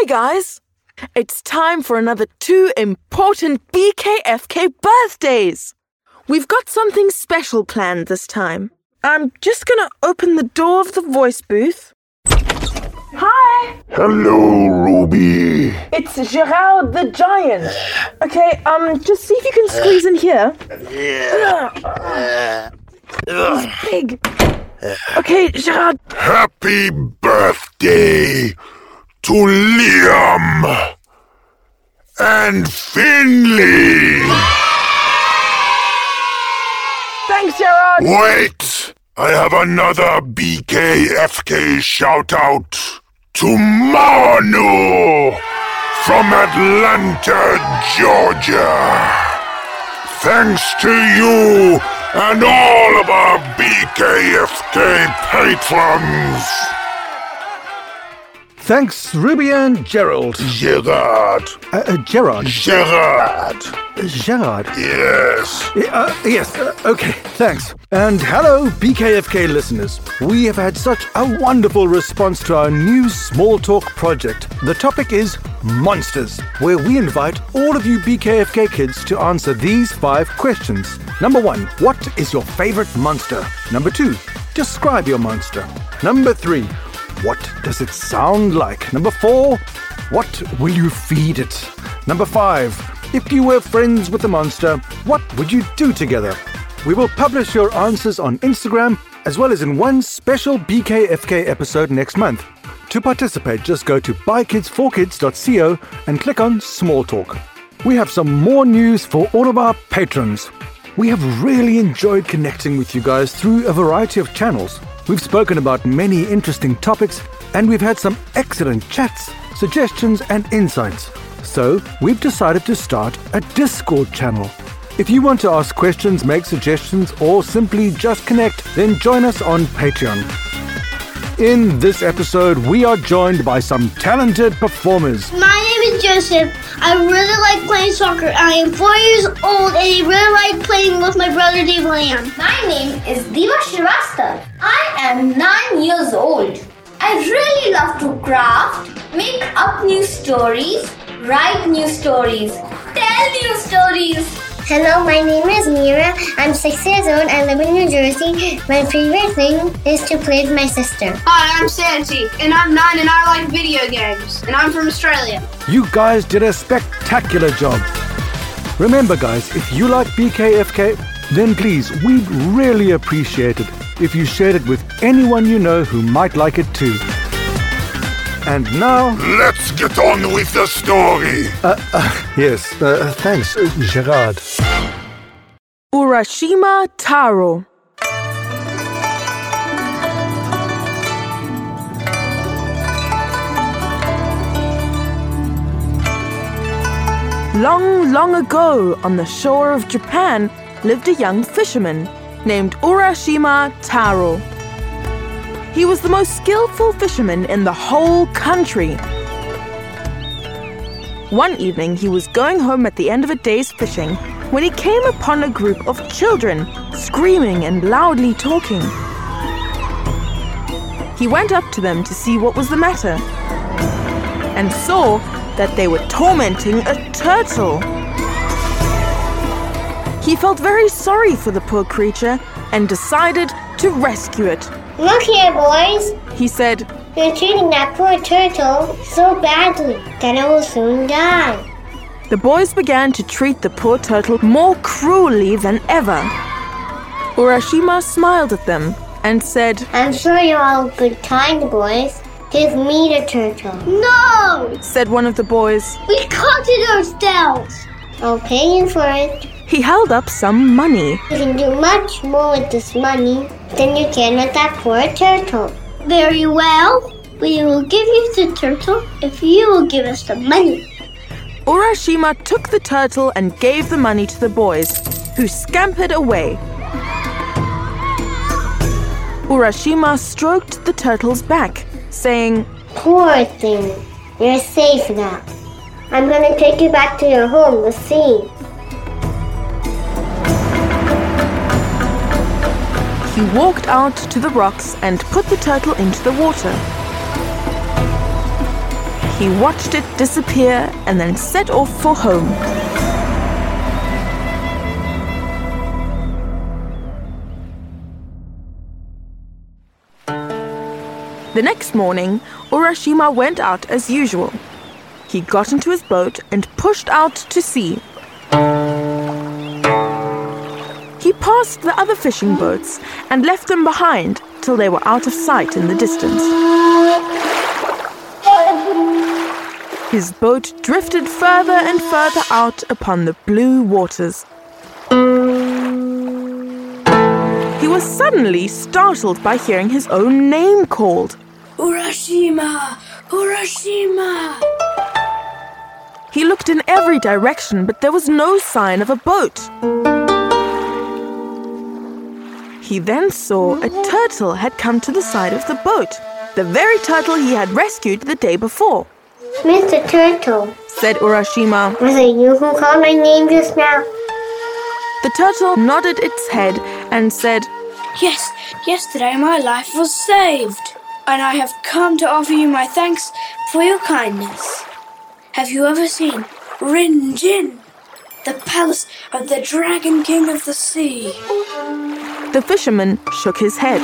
Hi, guys. It's time for another two important BKFK birthdays. We've got something special planned this time. I'm just gonna open the door of the voice booth. Hi, Hello, Ruby. it's Gerard the Giant. Okay, um, just see if you can squeeze in here. Yeah. He's big. Okay, Gerard, Happy birthday to Liam and Finley. thanks, Gerard. Wait, I have another BKFK shout out to Manu from Atlanta, Georgia. Thanks to you and all of our BKFK patrons. Thanks, Ruby and Gerald. Gerard. Uh, uh, Gerard. Gerard. Gerard. Yes. Uh, yes, uh, okay, thanks. And hello, BKFK listeners. We have had such a wonderful response to our new small talk project. The topic is monsters, where we invite all of you BKFK kids to answer these five questions. Number one, what is your favorite monster? Number two, describe your monster. Number three, what does it sound like? Number four, what will you feed it? Number five, if you were friends with the monster, what would you do together? We will publish your answers on Instagram as well as in one special BKFK episode next month. To participate, just go to bykids4kids.co and click on Small Talk. We have some more news for all of our patrons. We have really enjoyed connecting with you guys through a variety of channels. We've spoken about many interesting topics and we've had some excellent chats, suggestions, and insights. So, we've decided to start a Discord channel. If you want to ask questions, make suggestions, or simply just connect, then join us on Patreon. In this episode, we are joined by some talented performers. My name is Joseph. I really like playing soccer. I am four years old and I really like playing with my brother Dave Lamb. My name is Diva Shrivastava. I am nine years old. I really love to craft, make up new stories, write new stories, tell new stories. Hello, my name is Mira. I'm six years old. I live in New Jersey. My favorite thing is to play with my sister. Hi, I'm Santi, and I'm nine, and I like video games, and I'm from Australia. You guys did a spectacular job. Remember, guys, if you like BKFK, then please, we'd really appreciate it if you shared it with anyone you know who might like it too. And now, Let's get on with the story. yes, uh, thanks, uh, Gerard. Urashima Taro. Long, long ago, on the shore of Japan, lived a young fisherman named Urashima Taro. He was the most skillful fisherman in the whole country. One evening, he was going home at the end of a day's fishing when he came upon a group of children screaming and loudly talking. He went up to them to see what was the matter and saw that they were tormenting a turtle. He felt very sorry for the poor creature and decided to rescue it. Look here, boys. He said, You're treating that poor turtle so badly that it will soon die. The boys began to treat the poor turtle more cruelly than ever. Urashima smiled at them and said, I'm sure you're all good, kind boys. Give me the turtle. No! said one of the boys. We caught it ourselves. I'll pay you for it. He held up some money. You can do much more with this money than you can with that poor turtle. Very well. We will give you the turtle if you will give us the money. Urashima took the turtle and gave the money to the boys, who scampered away. Urashima stroked the turtle's back, saying, Poor thing. You're safe now. I'm gonna take you back to your home, the sea. He walked out to the rocks and put the turtle into the water. He watched it disappear and then set off for home. The next morning, Urashima went out as usual. He got into his boat and pushed out to sea. Passed the other fishing boats and left them behind till they were out of sight in the distance. His boat drifted further and further out upon the blue waters. He was suddenly startled by hearing his own name called. Urashima! Urashima! He looked in every direction, but there was no sign of a boat. He then saw a mm-hmm. turtle had come to the side of the boat, the very turtle he had rescued the day before. Mr. Turtle, Said Urashima. was it you who called my name just now? The turtle nodded its head and said, Yes, yesterday my life was saved, and I have come to offer you my thanks for your kindness. Have you ever seen Rin Jin, the palace of the Dragon King of the Sea? The fisherman shook his head.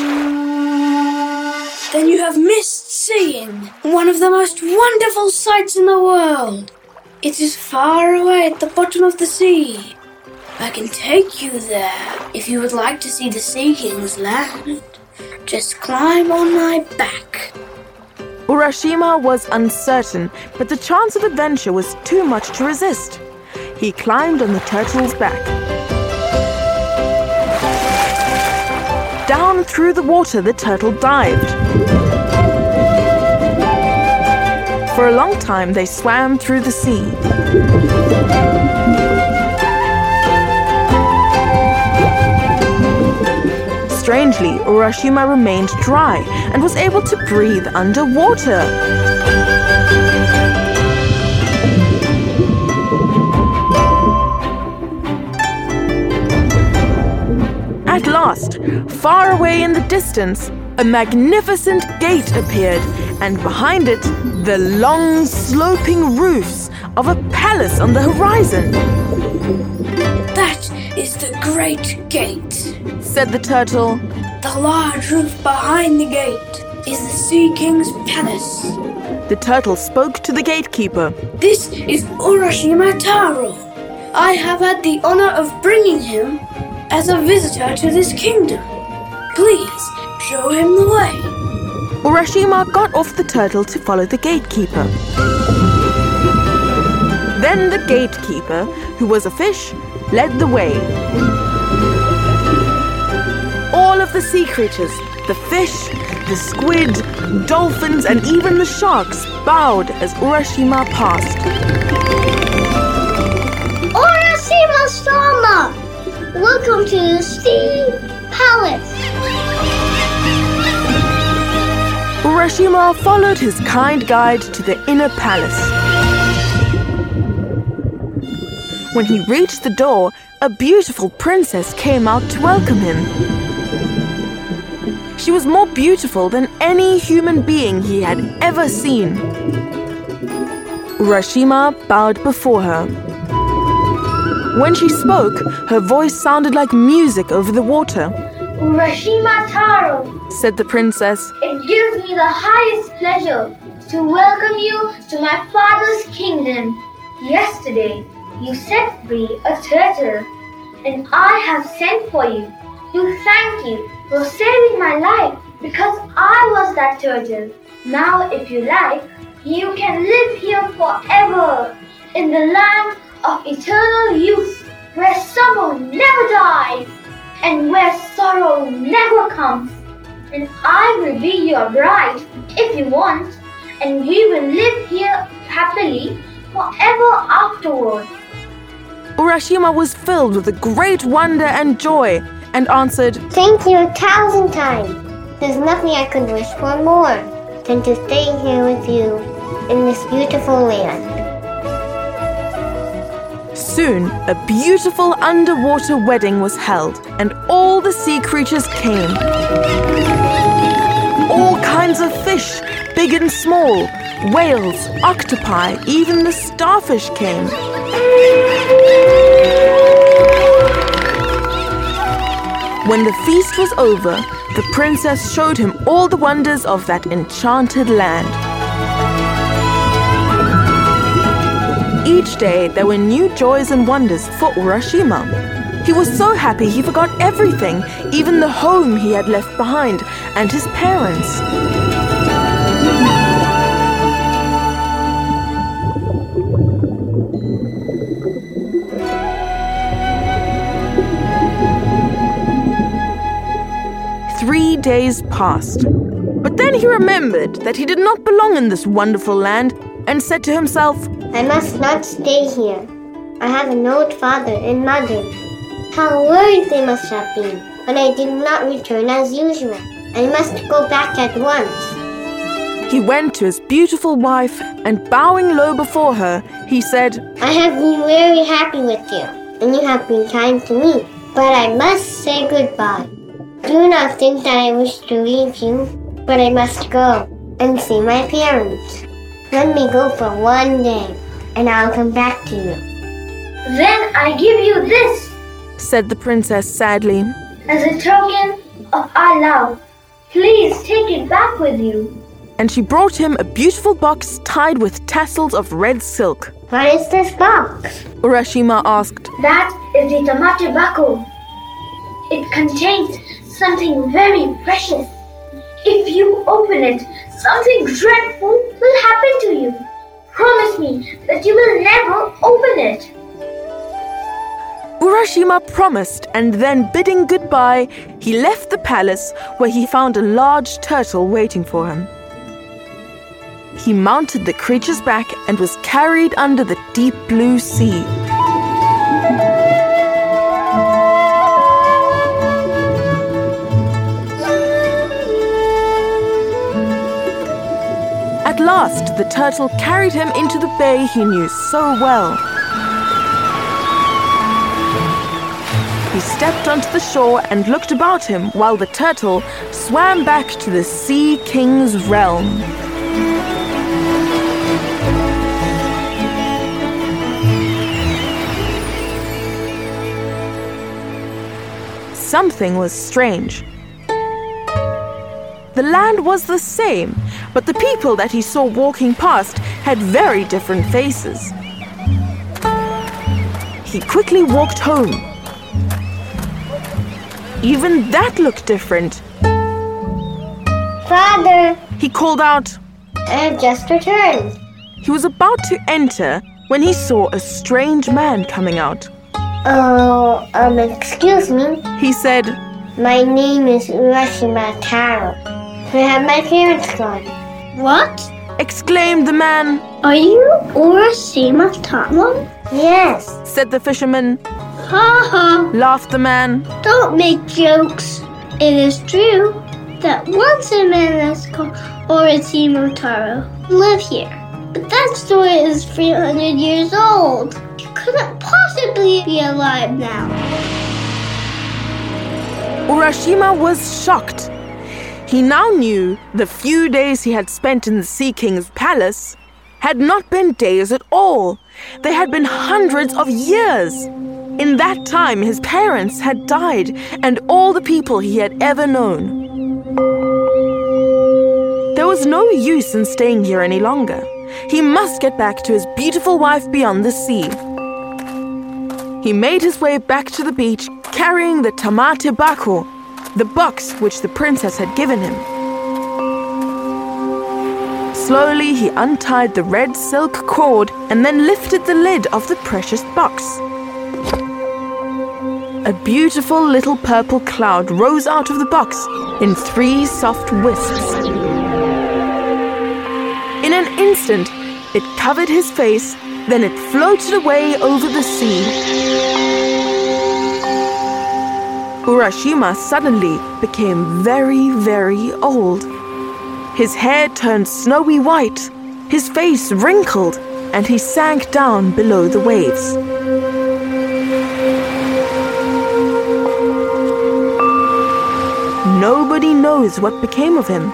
Then you have missed seeing one of the most wonderful sights in the world. It is far away at the bottom of the sea. I can take you there if you would like to see the Sea King's land. Just climb on my back. Urashima was uncertain, but the chance of adventure was too much to resist. He climbed on the turtle's back. Through the water the turtle dived. For a long time they swam through the sea. Strangely, Urashima remained dry and was able to breathe underwater. Far away in the distance, a magnificent gate appeared, and behind it, the long, sloping roofs of a palace on the horizon, That is the Great Gate. said the turtle. The large roof behind the gate is the Sea King's palace. The turtle spoke to the gatekeeper. This is Urashima Taro. I have had the honor of bringing him as a visitor to this kingdom. Please show him the way. Urashima got off the turtle to follow the gatekeeper. Then the gatekeeper, who was a fish, led the way. All of the sea creatures, the fish, the squid, dolphins, and even the sharks bowed as Urashima passed. Urashima Sama! Welcome to the Sea Palace. Urashima followed his kind guide to the inner palace. When he reached the door, a beautiful princess came out to welcome him. She was more beautiful than any human being he had ever seen. Urashima bowed before her. When she spoke, her voice sounded like music over the water, Urashima Taro, said the princess. it the highest pleasure to welcome you to my father's kingdom. Yesterday, you set free a turtle, and I have sent for you to thank you for saving my life because I was that turtle. Now, if you like, you can live here forever in the land of eternal youth where summer never dies and where sorrow never comes. And I will be your bride if you want, and we will live here happily forever afterwards. Urashima was filled with a great wonder and joy and answered, Thank you a thousand times. There's nothing I could wish for more than to stay here with you in this beautiful land. Soon, a beautiful underwater wedding was held, and all the sea creatures came. All kinds of fish, big and small, Whales, octopi, even the starfish came. When the feast was over, the princess showed him all the wonders of that enchanted land. Each day there were new joys and wonders for Urashima. He was so happy he forgot everything, even the home he had left behind and his parents. Three days passed. But then he remembered that he did not belong in this wonderful land and said to himself, I must not stay here. I have an old father and mother. How worried they must have been when I did not return as usual. I must go back at once. He went to his beautiful wife and bowing low before her, he said, I have been very happy with you, and you have been kind to me. But I must say goodbye. Do not think that I wish to leave you, but I must go and see my parents. Let me go for one day, and I'll come back to you. Then I give you this said the princess sadly. as a token of our love. Please take it back with you. And she brought him a beautiful box tied with tassels of red silk. What is this box? Urashima asked. That is the Tamate Bako. It contains something very precious. If you open it, something dreadful will happen to you. Promise me that you will never open it. Urashima promised, and then bidding goodbye, he left the palace where he found a large turtle waiting for him. He mounted the creature's back and was carried under the deep blue sea. The turtle carried him into the bay he knew so well. He stepped onto the shore and looked about him while the turtle swam back to the Sea King's realm. Something was strange. The land was the same, but the people that he saw walking past had very different faces. He quickly walked home. Even that looked different. Father, He called out. I have just returned. He was about to enter when he saw a strange man coming out. Oh, um, excuse me. He said, My name is Urashima Taro. Where have my parents gone? What? exclaimed the man, Are you Urashima Taro? Yes. said the fisherman, Ha ha! laughed the man. Don't make jokes. It is true that once a man that's called Urashima Taro lived here. But that story is 300 years old. He couldn't possibly be alive now. Urashima was shocked. He now knew the few days he had spent in the Sea King's palace had not been days at all. They had been hundreds of years. In that time, his parents had died, and all the people he had ever known. There was no use in staying here any longer. He must get back to his beautiful wife beyond the sea. He made his way back to the beach carrying the tamate bako, the box which the princess had given him. Slowly, he untied the red silk cord and then lifted the lid of the precious box. A beautiful little purple cloud rose out of the box in three soft wisps. In an instant, it covered his face, then it floated away over the sea. Urashima suddenly became very, very old. His hair turned snowy white, his face wrinkled, and he sank down below the waves. Nobody knows what became of him.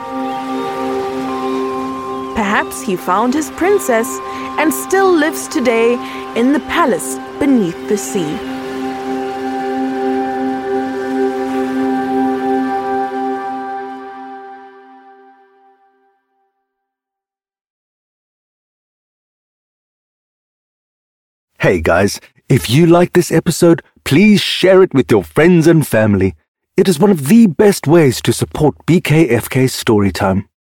perhaps he found his princess and still lives today in the palace beneath the sea. Hey guys, if you like this episode, please share it with your friends and family. It is one of the best ways to support BKFK Storytime.